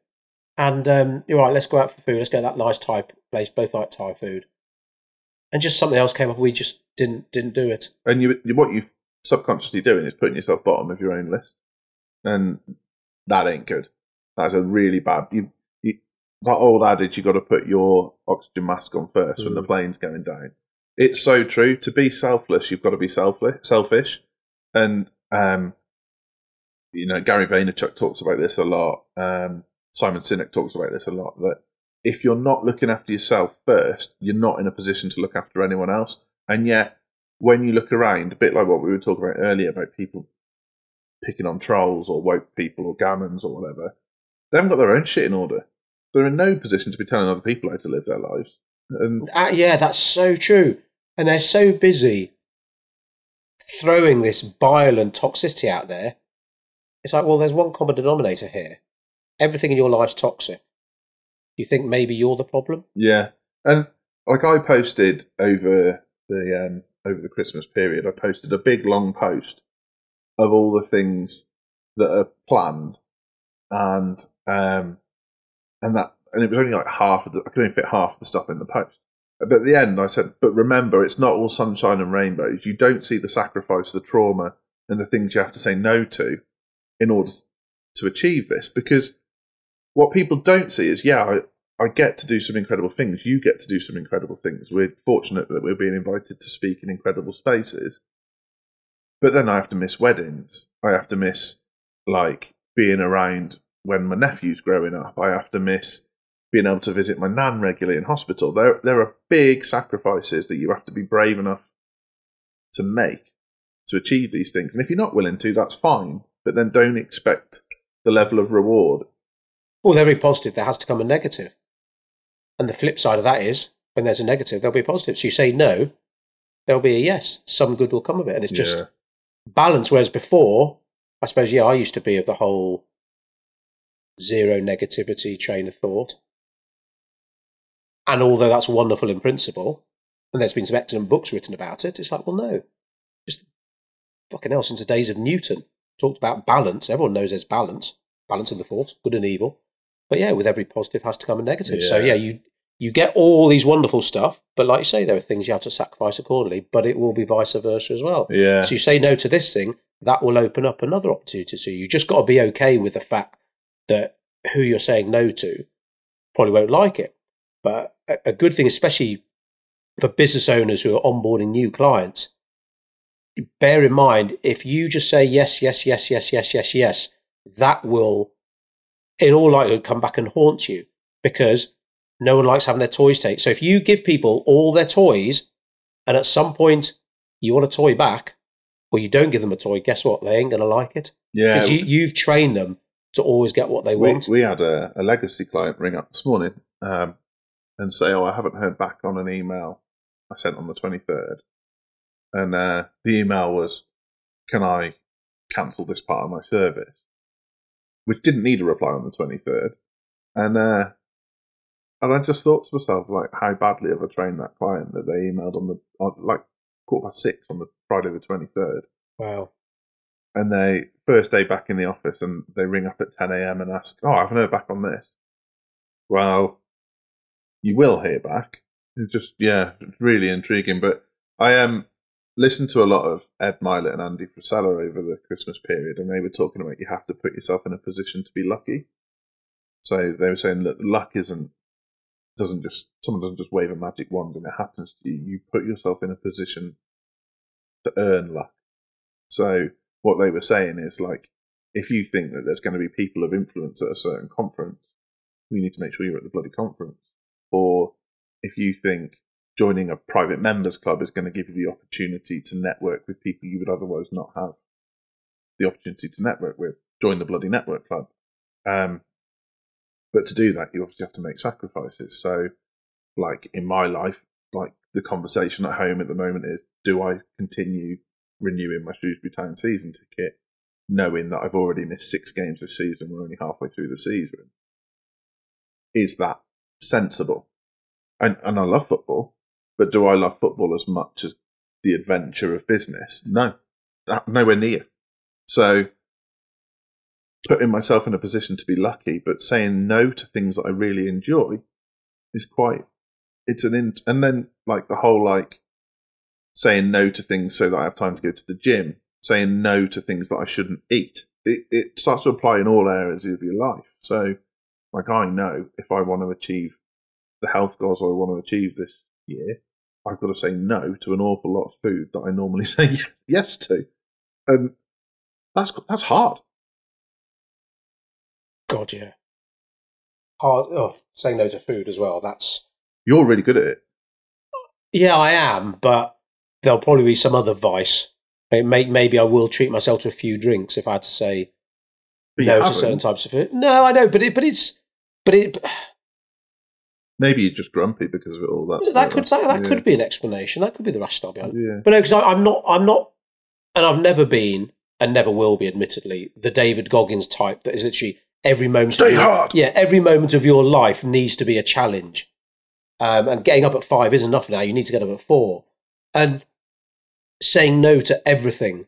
And um, you're right, let's go out for food. Let's go to that nice Thai place. Both like Thai food. And just something else came up. We just didn't didn't do it. And you, what you're subconsciously doing is putting yourself bottom of your own list, and that ain't good. That's a really bad. You, you that old adage: you got to put your oxygen mask on first when the Mm. plane's going down. It's so true. To be selfless, you've got to be selfless, selfish, and um, you know Gary Vaynerchuk talks about this a lot. Um, Simon Sinek talks about this a lot. That if you're not looking after yourself first, you're not in a position to look after anyone else. And yet, when you look around, a bit like what we were talking about earlier about people picking on trolls or woke people or gammons or whatever, they haven't got their own shit in order. They're in no position to be telling other people how to live their lives. And Uh, yeah, that's so true. And they're so busy throwing this bile and toxicity out there. It's like, well, there's one common denominator here. Everything in your life's toxic. Do you think maybe you're the problem? yeah, and like I posted over the um, over the Christmas period, I posted a big long post of all the things that are planned, and um, and that and it was only like half of the I could only fit half the stuff in the post. But at the end, I said, "But remember, it's not all sunshine and rainbows. You don't see the sacrifice, the trauma, and the things you have to say no to in order to achieve this. Because what people don't see is, yeah, I, I get to do some incredible things. You get to do some incredible things. We're fortunate that we're being invited to speak in incredible spaces. But then I have to miss weddings. I have to miss, like, being around when my nephew's growing up. I have to miss being able to visit my nan regularly in hospital. There, there are big sacrifices that you have to be brave enough to make to achieve these things. And if you're not willing to, that's fine. But then don't expect the level of reward. Well, every positive, there has to come a negative. And the flip side of that is when there's a negative, there'll be a positive. So you say no, there'll be a yes. Some good will come of it. And it's just Yeah. balance. Whereas before, I suppose, yeah, I used to be of the whole zero negativity train of thought. And although that's wonderful in principle, and there's been some excellent books written about it, it's like, well, no. Just fucking hell, since the days of Newton, talked about balance. Everyone knows there's balance, balance in the force, good and evil. But yeah, with every positive has to come a negative. So Yeah. yeah, you you get all these wonderful stuff, but like you say, there are things you have to sacrifice accordingly, but it will be vice versa as well. Yeah. So you say no to this thing, that will open up another opportunity So you. You just got to be okay with the fact that who you're saying no to probably won't like it. But a, a good thing, especially for business owners who are onboarding new clients, bear in mind if you just say yes, yes, yes, yes, yes, yes, yes, that will, in all likelihood, come back and haunt you because no one likes having their toys taken. So if you give people all their toys and at some point you want a toy back, or you don't give them a toy, guess what? They ain't going to like it yeah. because you, you've trained them to always get what they we, want. we had a, a legacy client ring up this morning um, and say, "Oh, I haven't heard back on an email I sent on the 23rd." And uh, the email was, "Can I cancel this part of my service?" Which didn't need a reply on the 23rd, and uh, and I just thought to myself, like, how badly have I trained that client that they emailed on the on, like quarter past six on the Friday the 23rd wow. and they first day back in the office and they ring up at 10 a.m. and ask, "Oh, I haven't heard back on this." Well, you will hear back. It's just yeah, it's really intriguing. But I um listened to a lot of Ed Mylett and Andy Frisella over the Christmas period, and they were talking about you have to put yourself in a position to be lucky. So they were saying that luck isn't doesn't just someone doesn't just wave a magic wand and it happens to you. You put yourself in a position to earn luck. So what they were saying is like, if you think that there's going to be people of influence at a certain conference, you need to make sure you're at the bloody conference. Or if you think joining a private members club is going to give you the opportunity to network with people you would otherwise not have the opportunity to network with, join the bloody network club. Um, but to do that, you obviously have to make sacrifices. So, like in my life, like the conversation at home at the moment is, do I continue renewing my Shrewsbury Town season ticket, knowing that I've already missed six games this season. We're only halfway through the season. Is that sensible? And, and I love football, but do I love football as much as the adventure of business? No, nowhere near. So, putting myself in a position to be lucky, but saying no to things that I really enjoy is quite. It's an in, and then like the whole like saying no to things so that I have time to go to the gym, saying no to things that I shouldn't eat. It, it starts to apply in all areas of your life. So, like, I know if I want to achieve the health goals I want to achieve this year, I've got to say no to an awful lot of food that I normally (laughs) say yes to. And that's, that's hard. God, yeah. Hard. Oh, saying no to food as well. That's You're really good at it. yeah, I am, but there'll probably be some other vice. May- may- Maybe I will treat myself to a few drinks if I had to say But no to certain types of food. No, I know, but it, but it's, but it, Maybe you're just grumpy because of all. That's that could that, that yeah. could be an explanation. That could be the rationale behind it. Yeah. But no, because I'm not, I'm not, and I've never been, and never will be, admittedly, the David Goggins type that is literally every moment. Stay of your, hard. Yeah, every moment of your life needs to be a challenge. Um, and getting up at five is enough now. You need to get up at four. And saying no to everything,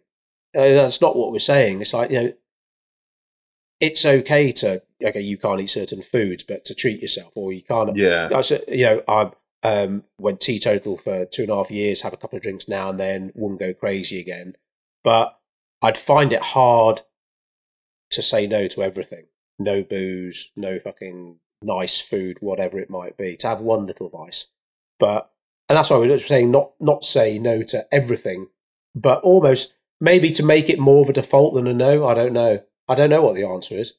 uh, that's not what we're saying. It's like, you know, it's okay to, okay, you can't eat certain foods, but to treat yourself, or you can't. Yeah. I said, you know, I um, went teetotal for two and a half years, have a couple of drinks now and then, wouldn't go crazy again. But I'd find it hard to say no to everything. No booze, no fucking nice food, whatever it might be. To have one little vice, but and that's why we're saying not not say no to everything, but almost maybe to make it more of a default than a no. I don't know. I don't know what the answer is,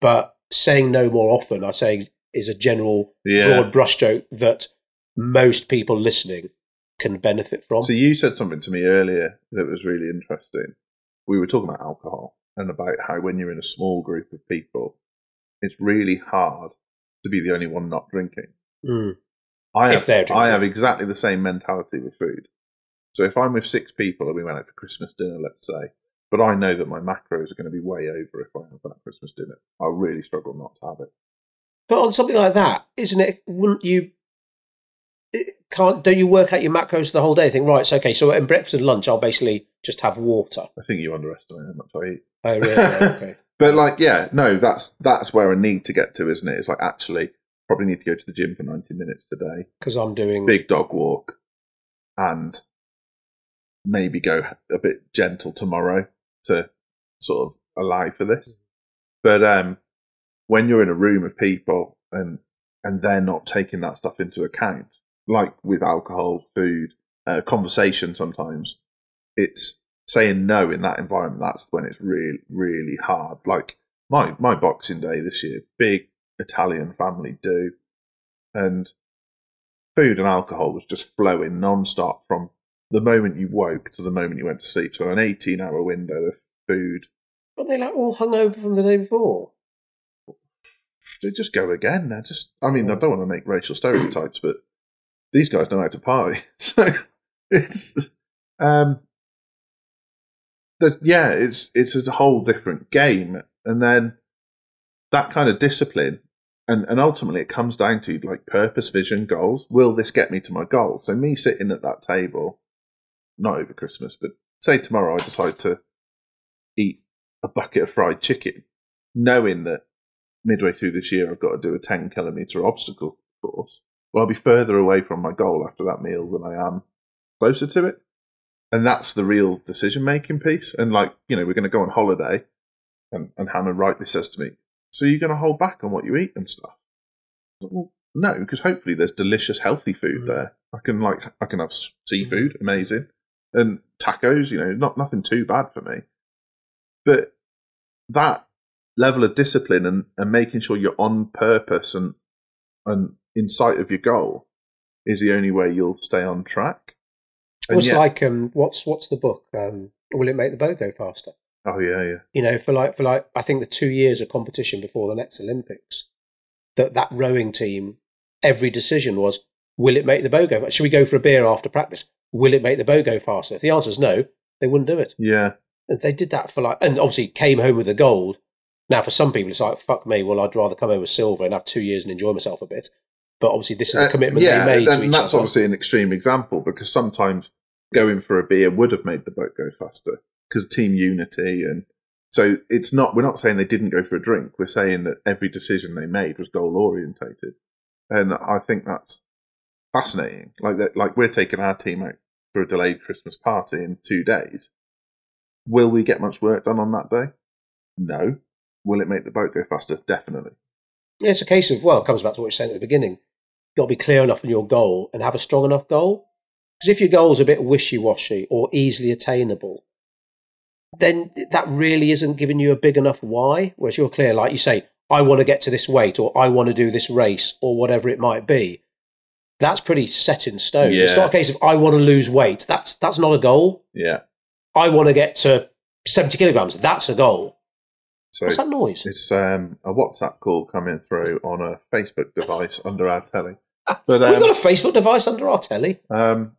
but saying no more often, I say, is a general Yeah. broad brushstroke that most people listening can benefit from. So you said something to me earlier that was really interesting. We were talking about alcohol and about how when you're in a small group of people, it's really hard to be the only one not drinking. Mm. I have, drinking. I have exactly the same mentality with food. So if I'm with six people and we went out for Christmas dinner, let's say, but I know that my macros are going to be way over if I have that Christmas dinner, I'll really struggle not to have it. But on something like that, isn't it? Wouldn't you? it Can't don't you work out your macros the whole day? Think right, so okay. So in breakfast and lunch, I'll basically just have water. I think you underestimate how much I eat. Oh, really? okay. (laughs) But like, yeah, no, that's that's where I need to get to, isn't it? It's like actually probably need to go to the gym for ninety minutes today, Because I'm doing. big dog walk, and maybe go a bit gentle tomorrow to sort of allow for this. But um, when you're in a room of people and and they're not taking that stuff into account, like with alcohol, food, uh, conversation, sometimes it's saying no in that environment. That's when it's really really hard. Like my my Boxing Day this year, big Italian family do, and food and alcohol was just flowing non-stop from the moment you woke to the moment you went to sleep. So an 18-hour window of food. But they like all hung over from the day before. They just go again. They're just. I mean, I don't want to make racial stereotypes, but these guys know how to party. (laughs) So it's um, there's yeah, it's it's a whole different game, and then that kind of discipline, and and ultimately it comes down to like purpose, vision, goals. Will this get me to my goal? So me sitting at that table, not over Christmas, but say tomorrow I decide to eat a bucket of fried chicken, knowing that midway through this year I've got to do a 10 kilometer obstacle course. Well, I'll be further away from my goal after that meal than I am closer to it. And that's the real decision making piece. And like, you know, we're going to go on holiday and, and Hannah rightly says to me, so you're going to hold back on what you eat and stuff? Well, no, because hopefully there's delicious, healthy food Mm. there. I can like, I can have seafood, amazing. And tacos, you know, not nothing too bad for me. But that level of discipline and, and making sure you're on purpose and and in sight of your goal is the only way you'll stay on track. And it's yet- like um, what's what's the book? Um, Will it make the boat go faster? oh yeah, yeah, You know, for like for like I think the two years of competition before the next Olympics, that that rowing team, every decision was, will it make the boat go? Should we go for a beer after practice? Will it make the boat go faster? If the answer is no, they wouldn't do it. yeah. And they did that for like, and obviously came home with the gold. Now, for some people, it's like, fuck me. Well, I'd rather come home with silver and have two years and enjoy myself a bit. But obviously, this is the Uh, commitment yeah, they made and each that's other. obviously an extreme example because sometimes going for a beer would have made the boat go faster because team unity and so it's not. We're not saying they didn't go for a drink. We're saying that every decision they made was goal orientated, and I think that's fascinating. Like that, like we're taking our team out for a delayed Christmas party in two days. Will we get much work done on that day? No. Will it make the boat go faster? Definitely. Yeah, it's a case of, well, it comes back to what you're saying at the beginning. You've got to be clear enough on your goal and have a strong enough goal. Because if your goal's a bit wishy washy or easily attainable, then that really isn't giving you a big enough why. Whereas you're clear, like you say, I want to get to this weight or I want to do this race or whatever it might be. That's pretty set in stone. It's Yeah. not a case of I want to lose weight. That's that's not a goal. Yeah. I want to get to 70 kilograms. That's a goal. So What's that noise? It's um, a WhatsApp call coming through on a Facebook device under our telly. But um, got a Facebook device under our telly? um,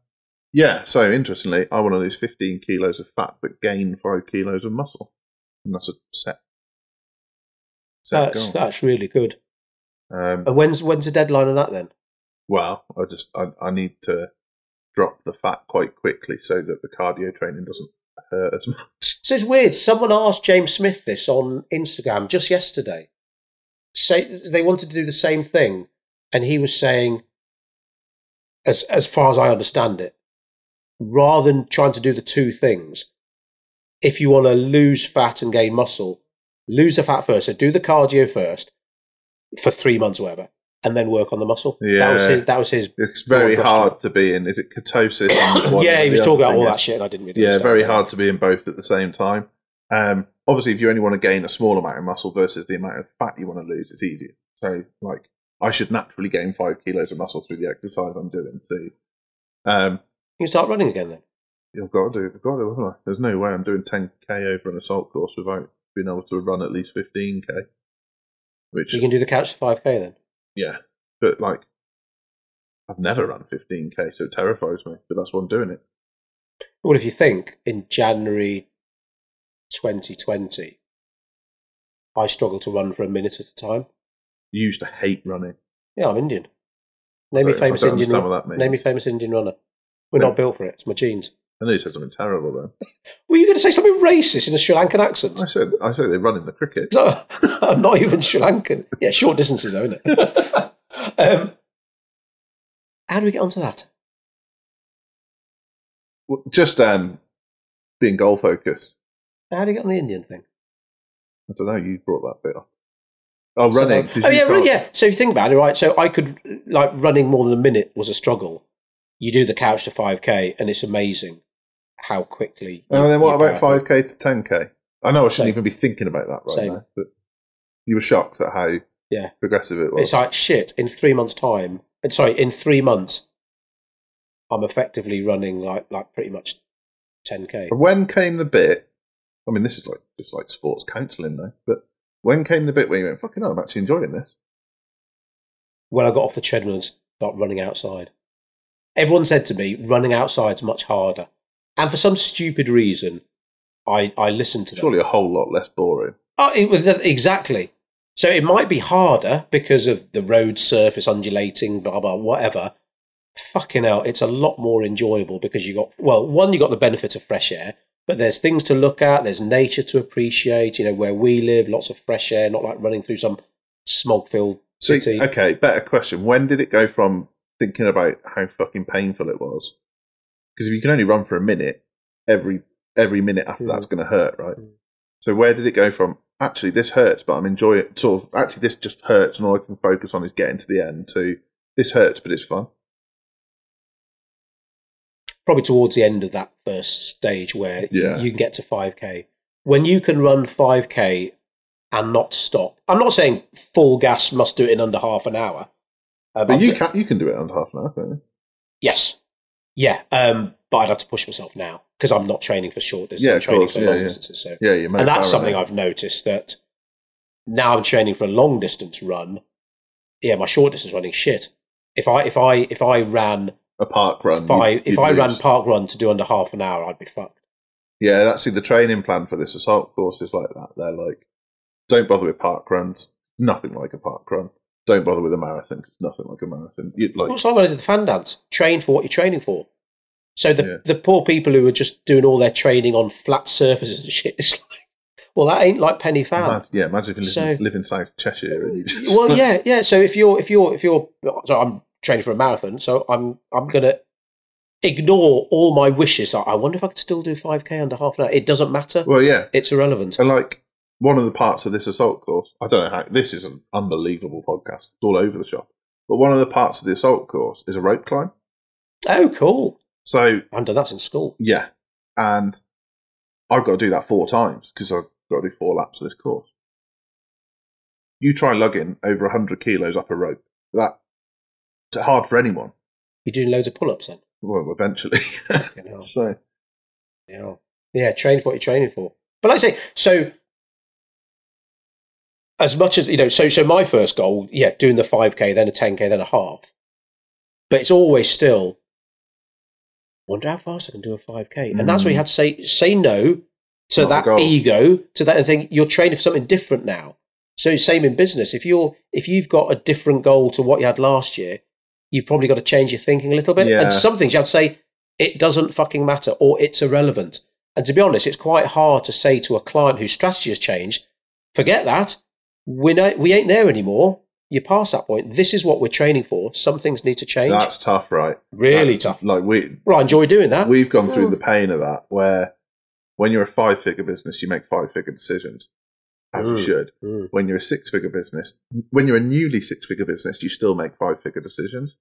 yeah, so interestingly, I want to lose 15 kilos of fat but gain 5 kilos of muscle. And that's a set, set That's, goal. that's really good. Um, And when's when's the deadline on that then? Well, I just I, I need to drop the fat quite quickly so that the cardio training doesn't hurt as (laughs) much. So it's weird. Someone asked James Smith this on Instagram just yesterday. Say they wanted to do the same thing, and he was saying, as as far as I understand it, rather than trying to do the two things, if you want to lose fat and gain muscle, lose the fat first. So do the cardio first for three months or whatever, and then work on the muscle. Yeah, That was his. That was his. It's very hard to be in. Is it ketosis? (coughs) yeah, he was talking about all that shit. And I didn't really. Yeah, very hard to be in both at the same time. Um, obviously, if you only want to gain a small amount of muscle versus the amount of fat you want to lose, it's easier. So, like, I should naturally gain five kilos of muscle through the exercise I'm doing too. Um, You can start running again then. You've got to do. I've got to, haven't I? There's no way I'm doing 10k over an assault course without being able to run at least 15k. Which, You can do the couch to five k then. Yeah, but like, I've never run 15k, so it terrifies me. But that's why I'm doing it. Well, if you think in January 2020, I struggled to run for a minute at a time. You used to hate running. Yeah, I'm Indian. Name me famous Indian. understand run- what that means. Name me famous Indian runner. We're No. not built for it. It's my genes. I know you said something terrible then. Were you going to say something racist in a Sri Lankan accent? I said, I said they run in the cricket. No, (laughs) I'm not even Sri Lankan. Yeah, short distances, though, isn't it? (laughs) um, how do we get onto that? Well, Just um, being goal focused. How do you get on the Indian thing? I don't know. You brought that bit up. Oh, So, running. um, 'cause oh yeah, run, yeah. So if you think about it, right? So I could like running more than a minute was a struggle. You do the couch to five k, and it's amazing how quickly. Uh, and you- Oh, then what about five k to ten k? I know I shouldn't Same. even be thinking about that right Same. now, but you were shocked at how Yeah. progressive it was. It's like shit. In three months' time, and sorry, in three months, I'm effectively running like like pretty much ten k. when came the bit? I mean, this is like just like sports counselling though. But when came the bit where you went, "Fucking hell, I'm actually enjoying this"? when I got off the treadmill and start running outside. Everyone said to me, running outside's much harder. And for some stupid reason, I, I listened to them. Surely a whole lot less boring. Oh, it was exactly. So it might be harder because of the road surface undulating, blah, blah, whatever. Fucking hell, it's a lot more enjoyable because you got, well, one, you got the benefit of fresh air, but there's things to look at, there's nature to appreciate, you know, where we live, lots of fresh air, not like running through some smog filled So, city. okay, better question. When did it go from thinking about how fucking painful it was? Because if you can only run for a minute, every every minute after Mm. that's going to hurt, right? Mm. So where did it go from? Actually, this hurts, but I'm enjoying it. Sort of. Actually, this just hurts, and all I can focus on is getting to the end. To this hurts, but it's fun. probably towards the end of that first stage where Yeah. you can get to 5k. When you can run 5k and not stop, I'm not saying full gas must do it in under half an hour. Uh, But you can you can do it under half an hour, can't you? yes, yeah, um, but I'd have to push myself now because I'm not training for short distance. Yeah, I'm training course, for yeah, long yeah. distances. So, Yeah, you. and that's something I've noticed that now I'm training for a long distance run. Yeah, my short distance running shit. If I if I if I ran a park run. if I if I ran park run to do under half an hour, I'd be fucked. Yeah, that's see the training plan for this assault course is like that. They're like, don't bother with park runs. Nothing like a park run. Don't bother with a marathon It's nothing like a marathon. You, like, Well, it's like when I the fan dance. Train for what you're training for. So the Yeah. the poor people who are just doing all their training on flat surfaces and shit, (laughs) it's like, well, that ain't like Pen y Fan. yeah, imagine if you live, So- in, live in South Cheshire and you just, well, (laughs) yeah, yeah. So if you're if you're if you're, so I'm training for a marathon, so I'm I'm gonna ignore all my wishes. I I wonder if I could still do 5k under half an hour. It doesn't matter. well, yeah, It's irrelevant. and like one of the parts of this assault course, I don't know how this is an unbelievable podcast. It's all over the shop. But one of the parts of the assault course is a rope climb. Oh, cool. So I haven't done that since school. Yeah, and I've got to do that four times because I've got to do four laps of this course. You try lugging over hundred kilos up a rope. That it's hard for anyone. You're doing loads of pull-ups then. Well, eventually. (laughs) So Yeah. Yeah, train for what you're training for. But like I say, so as much as you know, so so my first goal, yeah, doing the five K, then a ten K, then a half. But it's always still wonder how fast I can do a five K. And that's where you have to say say no to that ego, to that and think you're training for something different now. So same in business. If you're if you've got a different goal to what you had last year, you've probably got to change your thinking a little bit. Yeah. And some things you have to say, it doesn't fucking matter or it's irrelevant. And to be honest, it's quite hard to say to a client whose strategy has changed, forget that. We're no, we ain't there anymore. You're past that point. This is what we're training for. Some things need to change. that's tough, right? really That's- tough. Like we Well, I enjoy doing that. we've gone through Mm. the pain of that where When you're a five figure business, you make five figure decisions, as you Mm. should. Mm. When you're a six figure business, when you're a newly six figure business, you still make five figure decisions.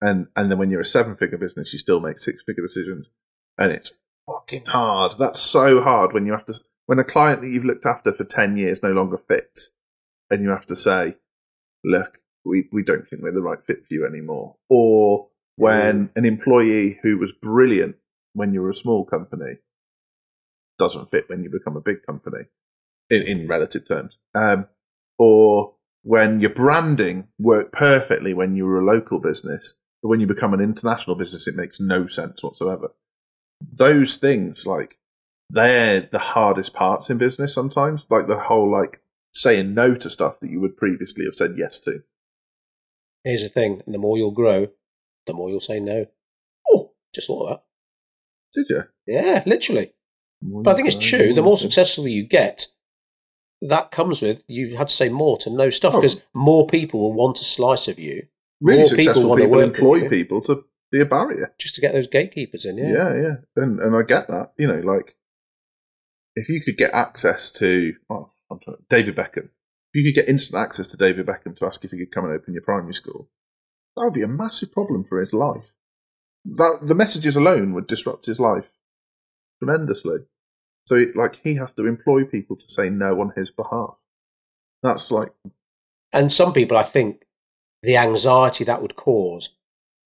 And and then when you're a seven figure business, you still make six figure decisions. And it's fucking hard. That's so hard when you have to when a client that you've looked after for ten years no longer fits, and you have to say, "Look, we we don't think we're the right fit for you anymore," or when an employee who was brilliant when you were a small company doesn't fit when you become a big company in, in relative terms, um, or when your branding worked perfectly when you were a local business, but when you become an international business, it makes no sense whatsoever. Those things, like, they're the hardest parts in business sometimes, like the whole, like, saying no to stuff that you would previously have said yes to. Here's the thing: the more you'll grow, the more you'll say no. Oh, just thought of Did you? Yeah, literally. But I think it's true. The more successful you get, that comes with you have to say more to no stuff Oh. because more people will want a slice of you really more people successful wanna people, employ people to be a barrier. just to get those gatekeepers in. Yeah. Yeah, yeah, and and I get that. You know, like if you could get access to oh, David Beckham, if you could get instant access to David Beckham to ask if he could come and open your primary school, that would be a massive problem for his life. That the messages alone would disrupt his life tremendously. So, it, like, he has to employ people to say no on his behalf. That's like, And some people, I think, the anxiety that would cause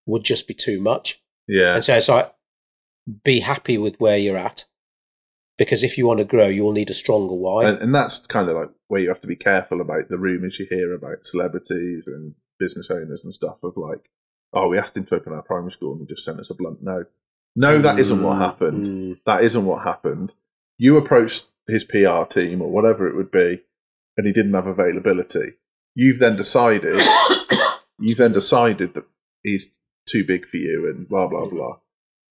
would just be too much. yeah, And so it's like, be happy with where you're at. Because if you want to grow, you'll need a stronger why. and, and that's kind of like where you have to be careful about the rumours you hear about celebrities and business owners and stuff of like, oh, we asked him to open our primary school and he just sent us a blunt no. No, that isn't what Mm, happened. mm. That isn't what happened. You approached his PR team or whatever it would be, and he didn't have availability. You've then decided, (coughs) you've then decided that he's too big for you and blah blah blah.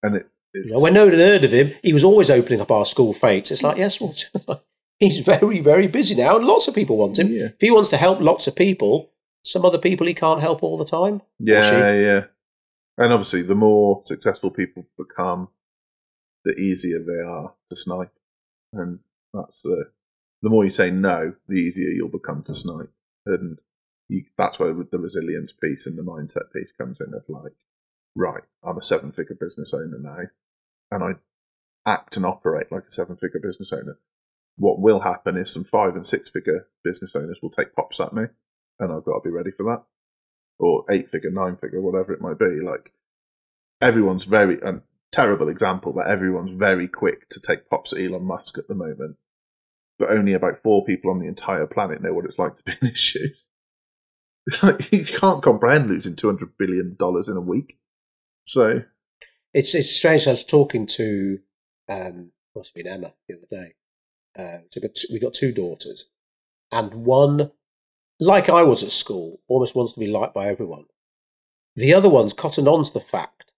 And it, You know, when no one had heard of him, he was always opening up our school fetes. It's like, yes, well, (laughs) he's very, very busy now, and lots of people want him. yeah, If he wants to help lots of people, some other people he can't help all the time. Yeah, yeah. And obviously, the more successful people become, the easier they are to snipe. And that's the the more you say no, the easier you'll become to snipe. And you, that's where the resilience piece and the mindset piece comes in. Of like, right, I'm a seven figure business owner now, and I act and operate like a seven figure business owner. What will happen is some five and six figure business owners will take pops at me, and I've got to be ready for that or eight figure, nine figure, whatever it might be. Like everyone's very a terrible example, but everyone's very quick to take pops at Elon Musk at the moment. But only about four people on the entire planet know what it's like to be in his shoes. It's (laughs) like you can't comprehend losing two hundred billion dollars in a week. So It's it's strange. I was talking to um, must have been Emma the other day. Uh, so we've got two, we got two daughters, and one, like I was at school, almost wants to be liked by everyone. The other one's cottoned on to the fact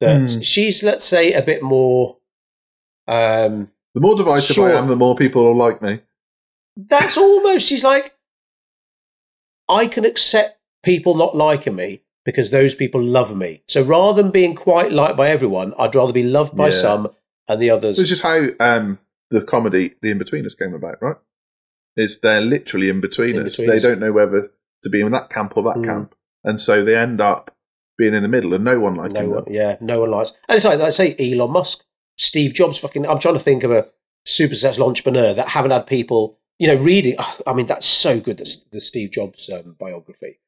that Hmm. she's, let's say, a bit more. Um, the more divisive Sure. I am, the more people will like me. that's almost. She's like, I can accept people not liking me because those people love me. So rather than being quite liked by everyone, I'd rather be loved by Yeah. some and the others. This is how um, the comedy The Inbetweeners came about, right? Is they're literally in-betweeners. They don't know whether to be in that camp or that Mm. camp. And so they end up being in the middle and no one likes no them. one, yeah, no one likes. And it's like I say, Elon Musk, Steve Jobs. Fucking, I'm trying to think of a super successful entrepreneur that haven't had people, you know, reading. (sighs) I mean, that's so good. The, the Steve Jobs um, biography.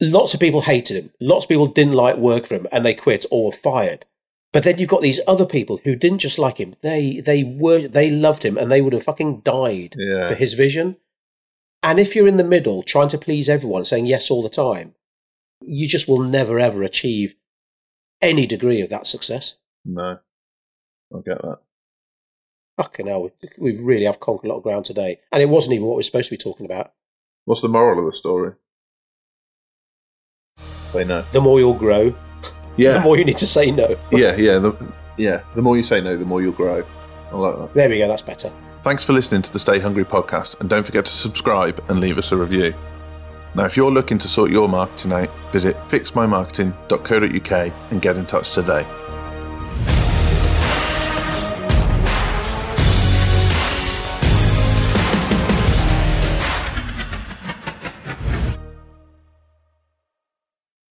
Lots of people hated him. Lots of people didn't like work for him, and they quit or were fired. But then you've got these other people who didn't just like him. They they were they loved him, and they would have fucking died Yeah. for his vision. And if you're in the middle trying to please everyone, saying yes all the time, you just will never ever achieve any degree of that success. No. I get that. Fucking hell, we, we really have conquered a lot of ground today. And it wasn't even what we're supposed to be talking about. What's the moral of the story? Say no. The more you'll grow, (laughs) yeah. the more you need to say no. yeah, yeah. The, yeah. The more you say no, the more you'll grow. I like that. There we go, that's better. Thanks for listening to the Stay Hungry podcast, and don't forget to subscribe and leave us a review. Now, if you're looking to sort your marketing out, visit fixmymarketing.co.uk and get in touch today.